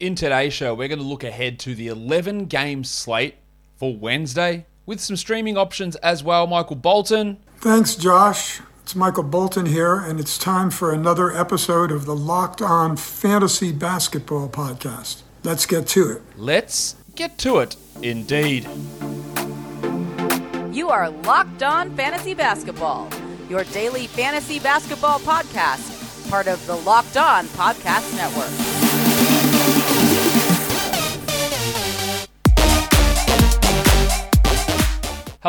In today's show, we're going to look ahead to the 11 game slate for Wednesday with some streaming options as well. Michael Bolton. Thanks, Josh. It's Michael Bolton here, and it's time for another episode of the Locked On Fantasy Basketball Podcast. Let's get to it. Let's get to it, indeed. You are Locked On Fantasy Basketball, your daily fantasy basketball podcast, part of the Locked On Podcast Network.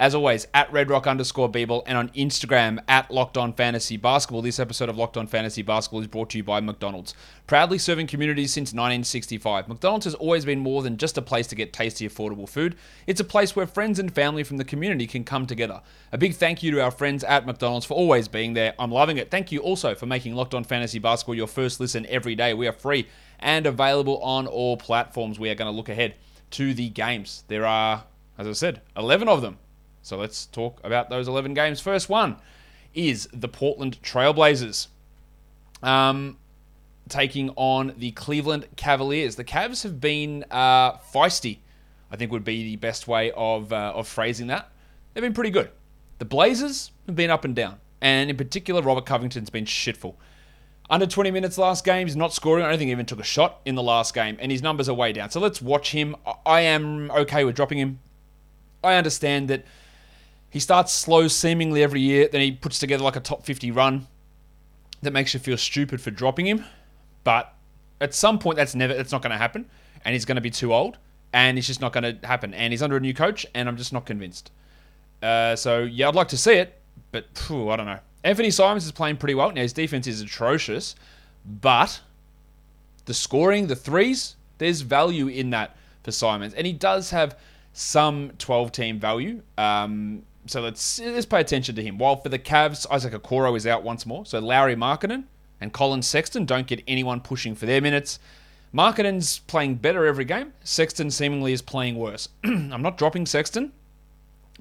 as always, at redrock underscore Beeble, and on Instagram at Locked On Fantasy Basketball. This episode of Locked On Fantasy Basketball is brought to you by McDonald's. Proudly serving communities since 1965, McDonald's has always been more than just a place to get tasty, affordable food. It's a place where friends and family from the community can come together. A big thank you to our friends at McDonald's for always being there. I'm loving it. Thank you also for making Locked On Fantasy Basketball your first listen every day. We are free and available on all platforms. We are going to look ahead to the games. There are, as I said, 11 of them. So let's talk about those 11 games. First one is the Portland Trailblazers. Um, taking on the Cleveland Cavaliers. The Cavs have been uh, feisty, I think would be the best way of, uh, of phrasing that. They've been pretty good. The Blazers have been up and down. And in particular, Robert Covington's been shitful. Under 20 minutes last game, he's not scoring. I don't think he even took a shot in the last game, and his numbers are way down. So let's watch him. I am okay with dropping him. I understand that he starts slow seemingly every year, then he puts together like a top 50 run that makes you feel stupid for dropping him. But at some point, that's never that's not going to happen, and he's going to be too old, and it's just not going to happen. And he's under a new coach, and I'm just not convinced. Uh, so yeah, I'd like to see it, but phew, I don't know. Anthony Simons is playing pretty well. Now, his defense is atrocious, but the scoring, the threes, there's value in that for Simons. And he does have some 12 team value. Um, so let's, let's pay attention to him. While for the Cavs, Isaac Okoro is out once more. So Lauri Markkanen and Collin Sexton don't get anyone pushing for their minutes. Markkanen's playing better every game. Sexton seemingly is playing worse. I'm not dropping Sexton,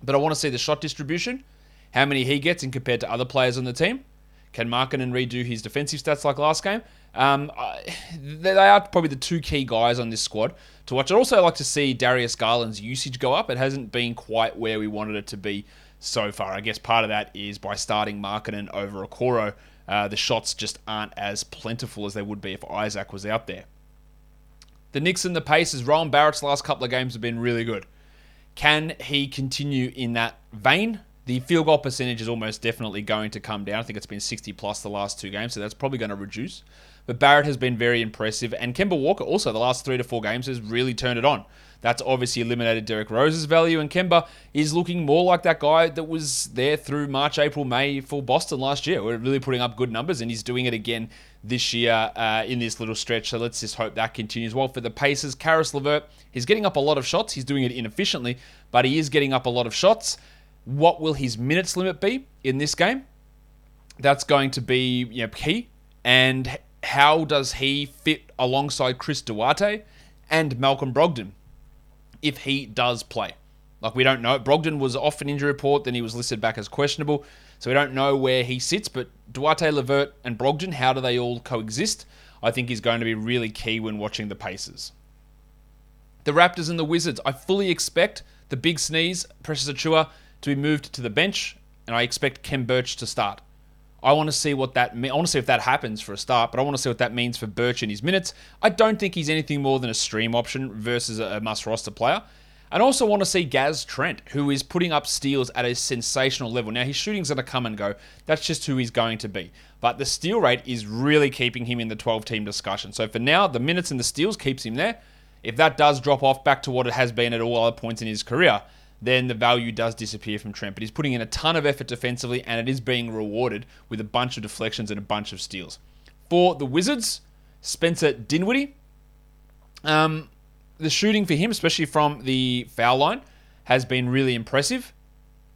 but I want to see the shot distribution how many he gets in compared to other players on the team. Can Markkanen redo his defensive stats like last game? Um, they are probably the two key guys on this squad to watch. I'd also like to see Darius Garland's usage go up. It hasn't been quite where we wanted it to be so far. I guess part of that is by starting Markkanen over Okoro. Uh, the shots just aren't as plentiful as they would be if Isaac was out there. The Knicks and the Pacers, Rowan Barrett's last couple of games have been really good. Can he continue in that vein? The field goal percentage is almost definitely going to come down. I think it's been 60 plus the last two games, so that's probably going to reduce. But Barrett has been very impressive, and Kemba Walker also the last three to four games has really turned it on. That's obviously eliminated Derrick Rose's value, and Kemba is looking more like that guy that was there through March, April, May for Boston last year. We're really putting up good numbers, and he's doing it again this year uh, in this little stretch. So let's just hope that continues. Well, for the Pacers, Caris LeVert, he's getting up a lot of shots. He's doing it inefficiently, but he is getting up a lot of shots. What will his minutes limit be in this game? That's going to be you know, key. And how does he fit alongside Chris Duarte and Malcolm Brogdon if he does play? Like, we don't know. Brogdon was off an injury report, then he was listed back as questionable. So we don't know where he sits. But Duarte, LeVert, and Brogdon, how do they all coexist? I think is going to be really key when watching the Pacers. The Raptors and the Wizards. I fully expect the big sneeze, Precious Achiuwa, to be moved to the bench, and I expect Khem Birch to start. I want to see what that. I want to see if that happens for a start, but I want to see what that means for Birch in his minutes. I don't think he's anything more than a stream option versus a must roster player. And also want to see Gaz Trent, who is putting up steals at a sensational level. Now, his shooting's going to come and go. That's just who he's going to be. But the steal rate is really keeping him in the 12 team discussion. So for now, the minutes and the steals keeps him there. If that does drop off back to what it has been at all other points in his career, then the value does disappear from Trent. But he's putting in a ton of effort defensively, and it is being rewarded with a bunch of deflections and a bunch of steals. For the Wizards, Spencer Dinwiddie, um, the shooting for him, especially from the foul line, has been really impressive.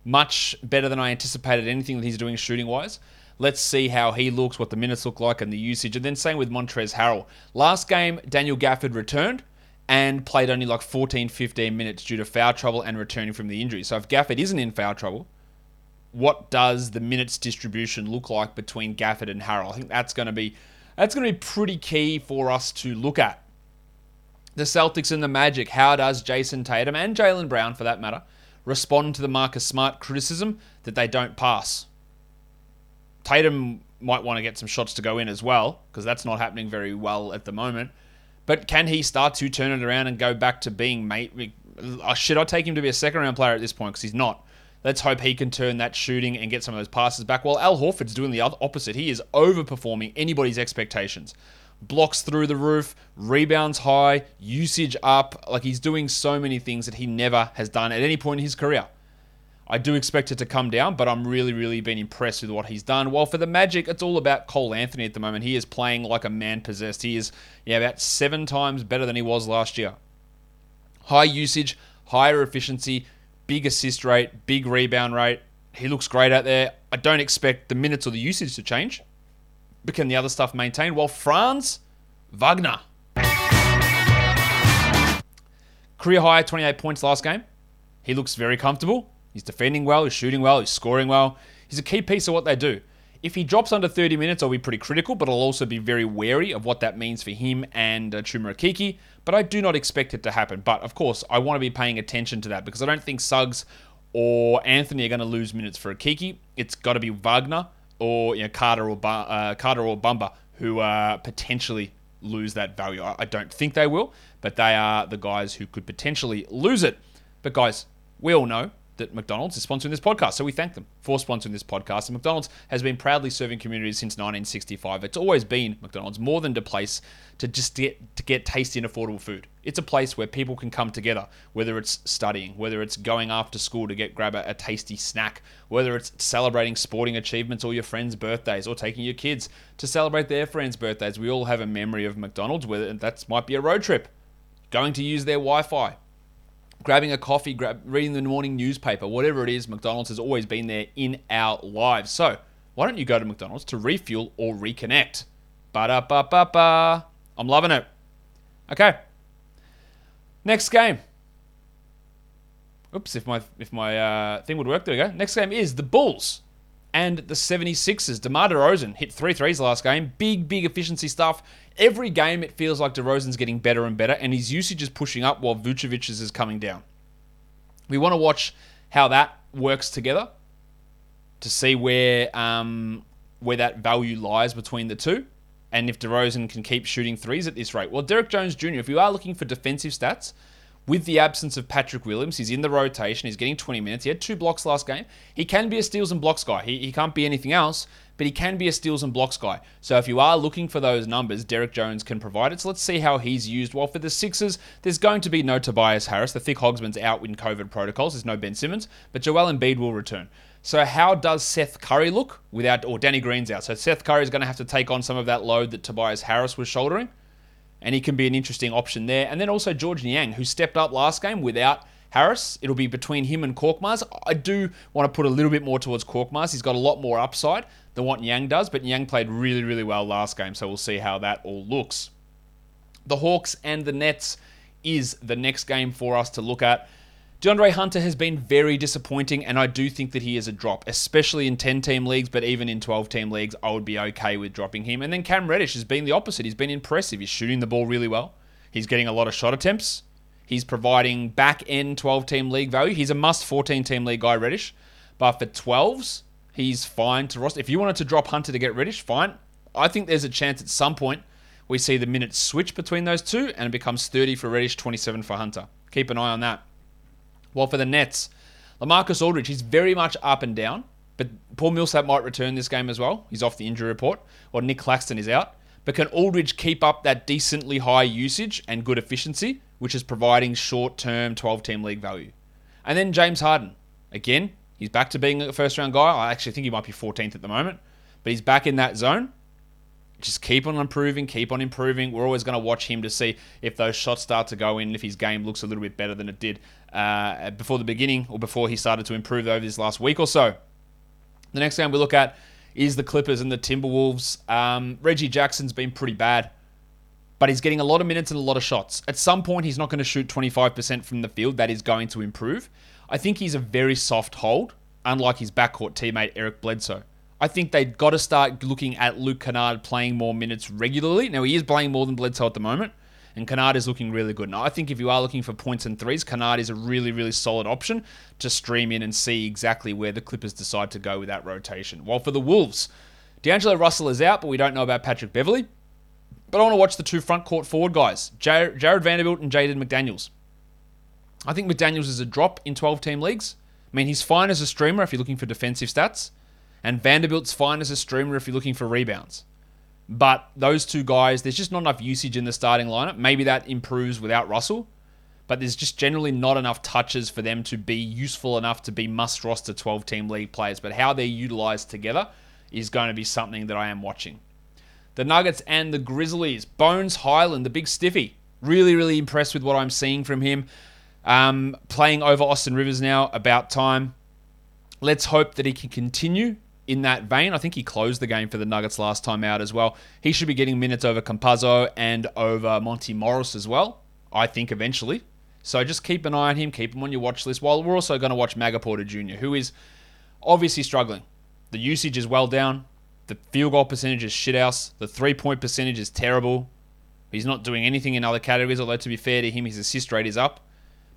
Much better than I anticipated anything that he's doing shooting wise. Let's see how he looks, what the minutes look like, and the usage. And then same with Montrezl Harrell. Last game, Daniel Gafford returned and played only like 14, 15 minutes due to foul trouble and returning from the injury. So if Gafford isn't in foul trouble, what does the minutes distribution look like between Gafford and Harrell? I think that's going to be that's going to be pretty key for us to look at. The Celtics and the Magic. How does Jayson Tatum and Jaylen Brown, for that matter, respond to the Marcus Smart criticism that they don't pass? Tatum might want to get some shots to go in as well because that's not happening very well at the moment. But can he start to turn it around and go back to being mate? Uh, should I take him to be a second round player at this point? Because he's not. Let's hope he can turn that shooting and get some of those passes back. While Al Horford's doing the opposite. He is overperforming anybody's expectations. Blocks through the roof, rebounds high, usage up. Like he's doing so many things that he never has done at any point in his career. I do expect it to come down, but I'm really, really been impressed with what he's done. While for the Magic, it's all about Cole Anthony at the moment. He is playing like a man possessed. He is yeah, about seven times better than he was last year. High usage, higher efficiency, big assist rate, big rebound rate. He looks great out there. I don't expect the minutes or the usage to change. But can the other stuff maintain? Well, Franz Wagner. Career high, 28 points last game. He looks very comfortable. He's defending well, he's shooting well, he's scoring well. He's a key piece of what they do. If he drops under 30 minutes, I'll be pretty critical, but I'll also be very wary of what that means for him and uh, Chuma Okeke. But I do not expect it to happen. But of course, I want to be paying attention to that because I don't think Suggs or Anthony are going to lose minutes for Okeke. It's got to be Wagner or you know, Carter or uh, Carter or Bamba who uh, potentially lose that value. I, I don't think they will, but they are the guys who could potentially lose it. But guys, we all know that McDonald's is sponsoring this podcast. So we thank them for sponsoring this podcast. And McDonald's has been proudly serving communities since 1965. It's always been McDonald's more than a place to just get to get tasty and affordable food. It's a place where people can come together, whether it's studying, whether it's going after school to get grab a, a tasty snack, whether it's celebrating sporting achievements or your friends' birthdays, or taking your kids to celebrate their friends' birthdays. We all have a memory of McDonald's, whether that might be a road trip, going to use their Wi-Fi, grabbing a coffee, grab, reading the morning newspaper, whatever it is, McDonald's has always been there in our lives. So why don't you go to McDonald's to refuel or reconnect? Ba da ba ba ba. I'm loving it. Okay. Next game. Oops, if my if my uh, thing would work, there we go. Next game is the Bulls and the 76ers. DeMar DeRozan hit three threes last game. Big, big efficiency stuff. Every game, it feels like DeRozan's getting better and better, and his usage is pushing up while Vucevic's is coming down. We want to watch how that works together to see where um, where that value lies between the two, and if DeRozan can keep shooting threes at this rate. Well, Derrick Jones Jr., if you are looking for defensive stats, with the absence of Patrick Williams, he's in the rotation. He's getting 20 minutes. He had two blocks last game. He can be a steals and blocks guy. He, he can't be anything else, but he can be a steals and blocks guy. So if you are looking for those numbers, Derrick Jones can provide it. So let's see how he's used. Well, for the Sixers, there's going to be no Tobias Harris. The thick Hogsman's out in COVID protocols. There's no Ben Simmons, but Joel Embiid will return. So how does Seth Curry look without, or Danny Green's out? So Seth Curry is going to have to take on some of that load that Tobias Harris was shouldering and he can be an interesting option there. And then also Georges Niang, who stepped up last game without Harris. It'll be between him and Korkmaz. I do want to put a little bit more towards Korkmaz. He's got a lot more upside than what Niang does, but Niang played really, really well last game, so we'll see how that all looks. The Hawks and the Nets is the next game for us to look at. DeAndre Hunter has been very disappointing, and I do think that he is a drop, especially in 10 team leagues, but even in 12 team leagues, I would be okay with dropping him. And then Cam Reddish has been the opposite. He's been impressive. He's shooting the ball really well, he's getting a lot of shot attempts, he's providing back end 12 team league value. He's a must 14 team league guy, Reddish, but for 12s, he's fine to roster. If you wanted to drop Hunter to get Reddish, fine. I think there's a chance at some point we see the minutes switch between those two and it becomes 30 for Reddish, 27 for Hunter. Keep an eye on that. Well, for the Nets, Lamarcus Aldridge, he's very much up and down, but Paul Millsap might return this game as well. He's off the injury report, or Nic Claxton is out. But can Aldridge keep up that decently high usage and good efficiency, which is providing short term 12 team league value? And then James Harden. Again, he's back to being a first round guy. I actually think he might be 14th at the moment, but he's back in that zone just keep on improving, keep on improving. We're always going to watch him to see if those shots start to go in, if his game looks a little bit better than it did uh, before the beginning or before he started to improve over this last week or so. The next game we look at is the Clippers and the Timberwolves. Um, Reggie Jackson's been pretty bad, but he's getting a lot of minutes and a lot of shots. At some point, he's not going to shoot 25% from the field. That is going to improve. I think he's a very soft hold, unlike his backcourt teammate Eric Bledsoe. I think they've got to start looking at Luke Kennard playing more minutes regularly. Now, he is playing more than Bledsoe at the moment, and Kennard is looking really good. Now, I think if you are looking for points and threes, Kennard is a really, really solid option to stream in and see exactly where the Clippers decide to go with that rotation. While for the Wolves, D'Angelo Russell is out, but we don't know about Patrick Beverley. But I want to watch the two front court forward guys, Jar- Jarred Vanderbilt and Jaden McDaniels. I think McDaniels is a drop in 12 team leagues. I mean, he's fine as a streamer if you're looking for defensive stats, and Vanderbilt's fine as a streamer if you're looking for rebounds. But those two guys, there's just not enough usage in the starting lineup. Maybe that improves without Russell, but there's just generally not enough touches for them to be useful enough to be must roster 12 team league players. But how they're utilized together is going to be something that I am watching. The Nuggets and the Grizzlies. Bones Hyland, the big stiffy. Really, really impressed with what I'm seeing from him. Um, playing over Austin Rivers now, about time. Let's hope that he can continue in that vein. I think he closed the game for the Nuggets last time out as well. He should be getting minutes over Campazzo and over Monte Morris as well, I think, eventually. So just keep an eye on him, keep him on your watch list. While we're also going to watch Maga Porter Jr., who is obviously struggling. The usage is well down. The field goal percentage is shithouse. The three point percentage is terrible. He's not doing anything in other categories, although to be fair to him, his assist rate is up.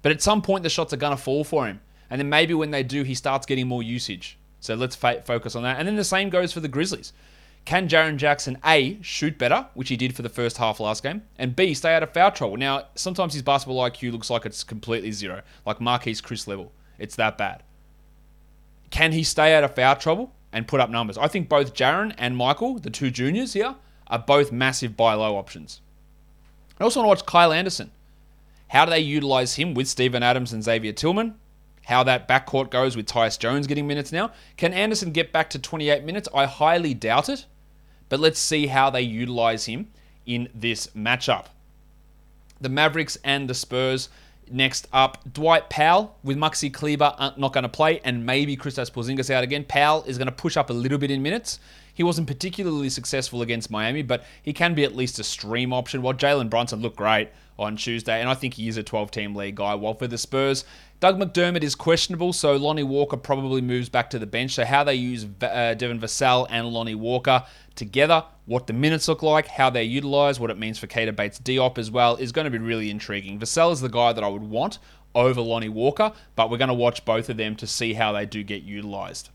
But at some point, the shots are going to fall for him. And then maybe when they do, he starts getting more usage. So let's focus on that. And then the same goes for the Grizzlies. Can Jaren Jackson A shoot better, which he did for the first half last game, and B stay out of foul trouble? Now, sometimes his basketball IQ looks like it's completely zero, like Marquese Chriss level. It's that bad. Can he stay out of foul trouble and put up numbers? I think both Jaren and Michael, the two juniors here, are both massive buy low options. I also want to watch Kyle Anderson. How do they utilize him with Steven Adams and Xavier Tillman? How that backcourt goes with Tyus Jones getting minutes now? Can Anderson get back to 28 minutes? I highly doubt it. But let's see how they utilize him in this matchup. The Mavericks and the Spurs next up. Dwight Powell with Maxi Kleber uh, not going to play, and maybe Kristaps Porzingis out again. Powell is going to push up a little bit in minutes. He wasn't particularly successful against Miami, but he can be at least a stream option. While Jalen Brunson looked great on Tuesday, and I think he is a 12 team league guy. While for the Spurs, Doug McDermott is questionable, so Lonnie Walker probably moves back to the bench. So, how they use uh, Devin Vassell and Lonnie Walker together, what the minutes look like, how they're utilized, what it means for Keita Bates Diop as well, is going to be really intriguing. Vassell is the guy that I would want over Lonnie Walker, but we're going to watch both of them to see how they do get utilized.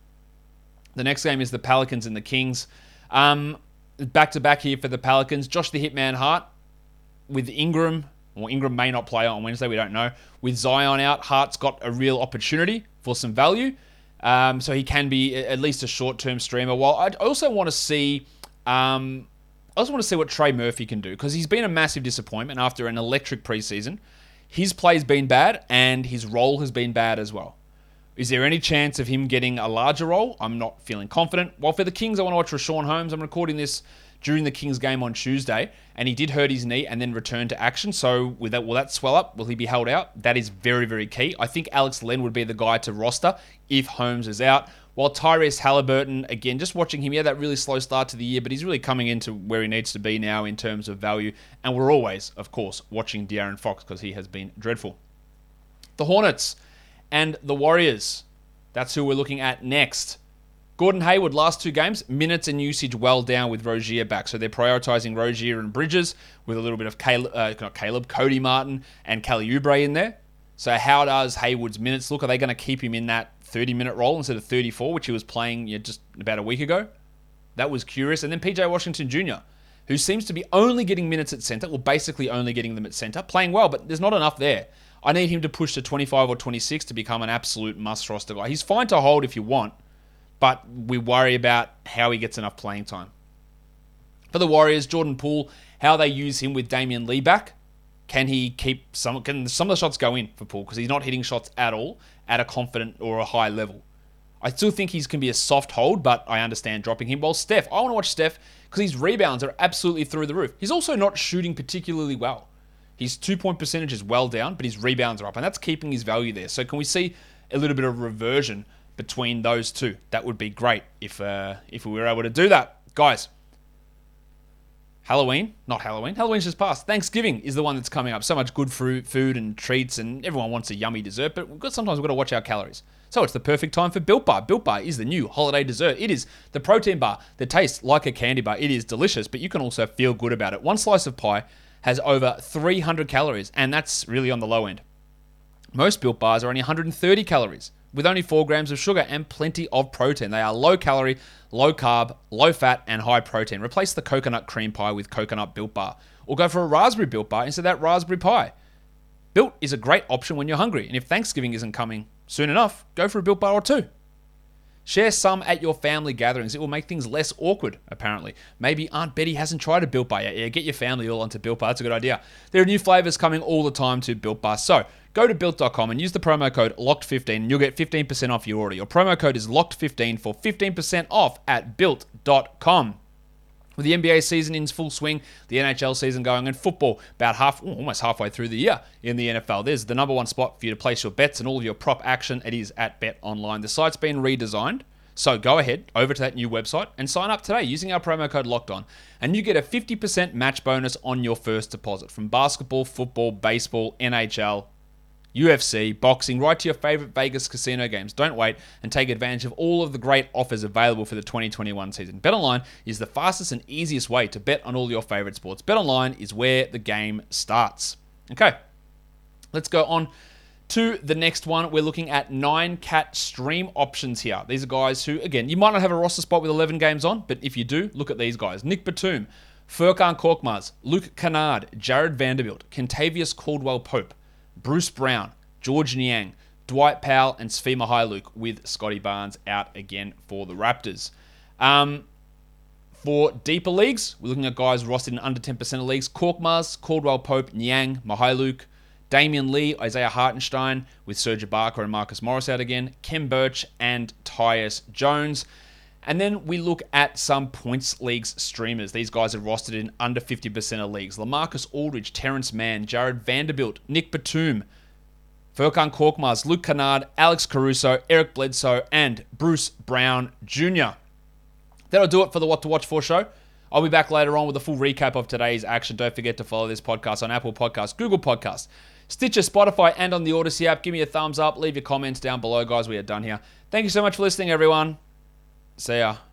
The next game is the Pelicans and the Kings. Um, back to back here for the Pelicans. Josh the Hitman Hart with Ingram well, Ingram may not play on Wednesday. We don't know. With Zion out, Hart's got a real opportunity for some value. Um, so he can be at least a short-term streamer. While I also want to see, um, I also want to see what Trey Murphy can do because he's been a massive disappointment after an electric preseason. His play's been bad and his role has been bad as well. Is there any chance of him getting a larger role? I'm not feeling confident. While for the Kings, I want to watch Richaun Holmes. I'm recording this during the Kings game on Tuesday, and he did hurt his knee and then return to action. So will that will that swell up? Will he be held out? That is very very key. I think Alex Len would be the guy to roster if Holmes is out. While Tyrese Haliburton, again, just watching him, he had that really slow start to the year, but he's really coming into where he needs to be now in terms of value. And we're always, of course, watching De'Aaron Fox because he has been dreadful. The Hornets and the Warriors. That's who we're looking at next. Gordon Hayward, last two games, minutes and usage well down with Rozier back. So they're prioritizing Rozier and Bridges with a little bit of Caleb, uh, not Caleb, Cody Martin and Kelly Oubre in there. So how does Hayward's minutes look? Are they going to keep him in that 30 minute role instead of 34, which he was playing you know, just about a week ago? That was curious. And then PJ Washington Jr., who seems to be only getting minutes at center, well, basically only getting them at center, playing well, but there's not enough there. I need him to push to 25 or 26 to become an absolute must roster guy. He's fine to hold if you want, but we worry about how he gets enough playing time. For the Warriors, Jordan Poole, how they use him with Damion Lee back. Can he keep some? Can some of the shots go in for Poole because he's not hitting shots at all at a confident or a high level? I still think he's can be a soft hold, but I understand dropping him. While Steph, I want to watch Steph because his rebounds are absolutely through the roof. He's also not shooting particularly well. His two point percentage is well down, but his rebounds are up, and that's keeping his value there. So can we see a little bit of reversion between those two. That would be great if uh, if we were able to do that, guys. Halloween, not Halloween. Halloween's just passed. Thanksgiving is the one that's coming up. So much good fruit, food and treats, and everyone wants a yummy dessert. But we've got sometimes we've got to watch our calories. So it's the perfect time for Built Bar. Built Bar is the new holiday dessert. It is the protein bar that tastes like a candy bar. It is delicious, but you can also feel good about it. One slice of pie has over 300 calories, and that's really on the low end. Most Built Bars are only 130 calories with only 4 grams of sugar and plenty of protein. They are low calorie, low carb, low fat, and high protein. Replace the coconut cream pie with coconut built bar, or go for a raspberry built bar instead of that raspberry pie. Built is a great option when you're hungry, and if Thanksgiving isn't coming soon enough, go for a built bar or two. Share some at your family gatherings. It will make things less awkward, apparently. Maybe Aunt Betty hasn't tried a Built Bar yet. Yeah, get your family all onto Built Bar. That's a good idea. There are new flavors coming all the time to Built Bar. So go to built.com and use the promo code LOCKED15 and you'll get 15% off your order. Your promo code is LOCKED15 for 15% off at built.com. With the NBA season in full swing, the NHL season going, and football about half, almost halfway through the year in the NFL. There's the number one spot for you to place your bets and all of your prop action. It is at Bet Online. The site's been redesigned, so go ahead over to that new website and sign up today using our promo code Locked On, and you get a 50% match bonus on your first deposit from basketball, football, baseball, NHL, UFC, boxing, right to your favorite Vegas casino games. Don't wait and take advantage of all of the great offers available for the 2021 season. BetOnline is the fastest and easiest way to bet on all your favorite sports. BetOnline is where the game starts. Okay, let's go on to the next one. We're looking at nine cat stream options here. These are guys who, again, you might not have a roster spot with 11 games on, but if you do, look at these guys Nick Batum, Furkan Korkmaz, Luke Kennard, Jarred Vanderbilt, Kentavious Caldwell Pope. Bruce Brown, Georges Niang, Dwight Powell, and Svi Mykhailiuk with Scottie Barnes out again for the Raptors. Um, for deeper leagues, we're looking at guys rostered in under 10% of leagues. Korkmaz, Caldwell Pope, Niang, Mykhailiuk, Damion Lee, Isaiah Hartenstein with Serge Ibaka and Marcus Morris out again, Khem Birch and Tyus Jones. And then we look at some points leagues streamers. These guys are rostered in under 50% of leagues. Lamarcus Aldridge, Terance Mann, Jarred Vanderbilt, Nick Batum, Furkan Korkmaz, Luke Kennard, Alex Caruso, Eric Bledsoe, and Bruce Brown Jr. That'll do it for the What to Watch For show. I'll be back later on with a full recap of today's action. Don't forget to follow this podcast on Apple Podcasts, Google Podcasts, Stitcher, Spotify, and on the Odyssey app. Give me a thumbs up. Leave your comments down below, guys. We are done here. Thank you so much for listening, everyone. See ya.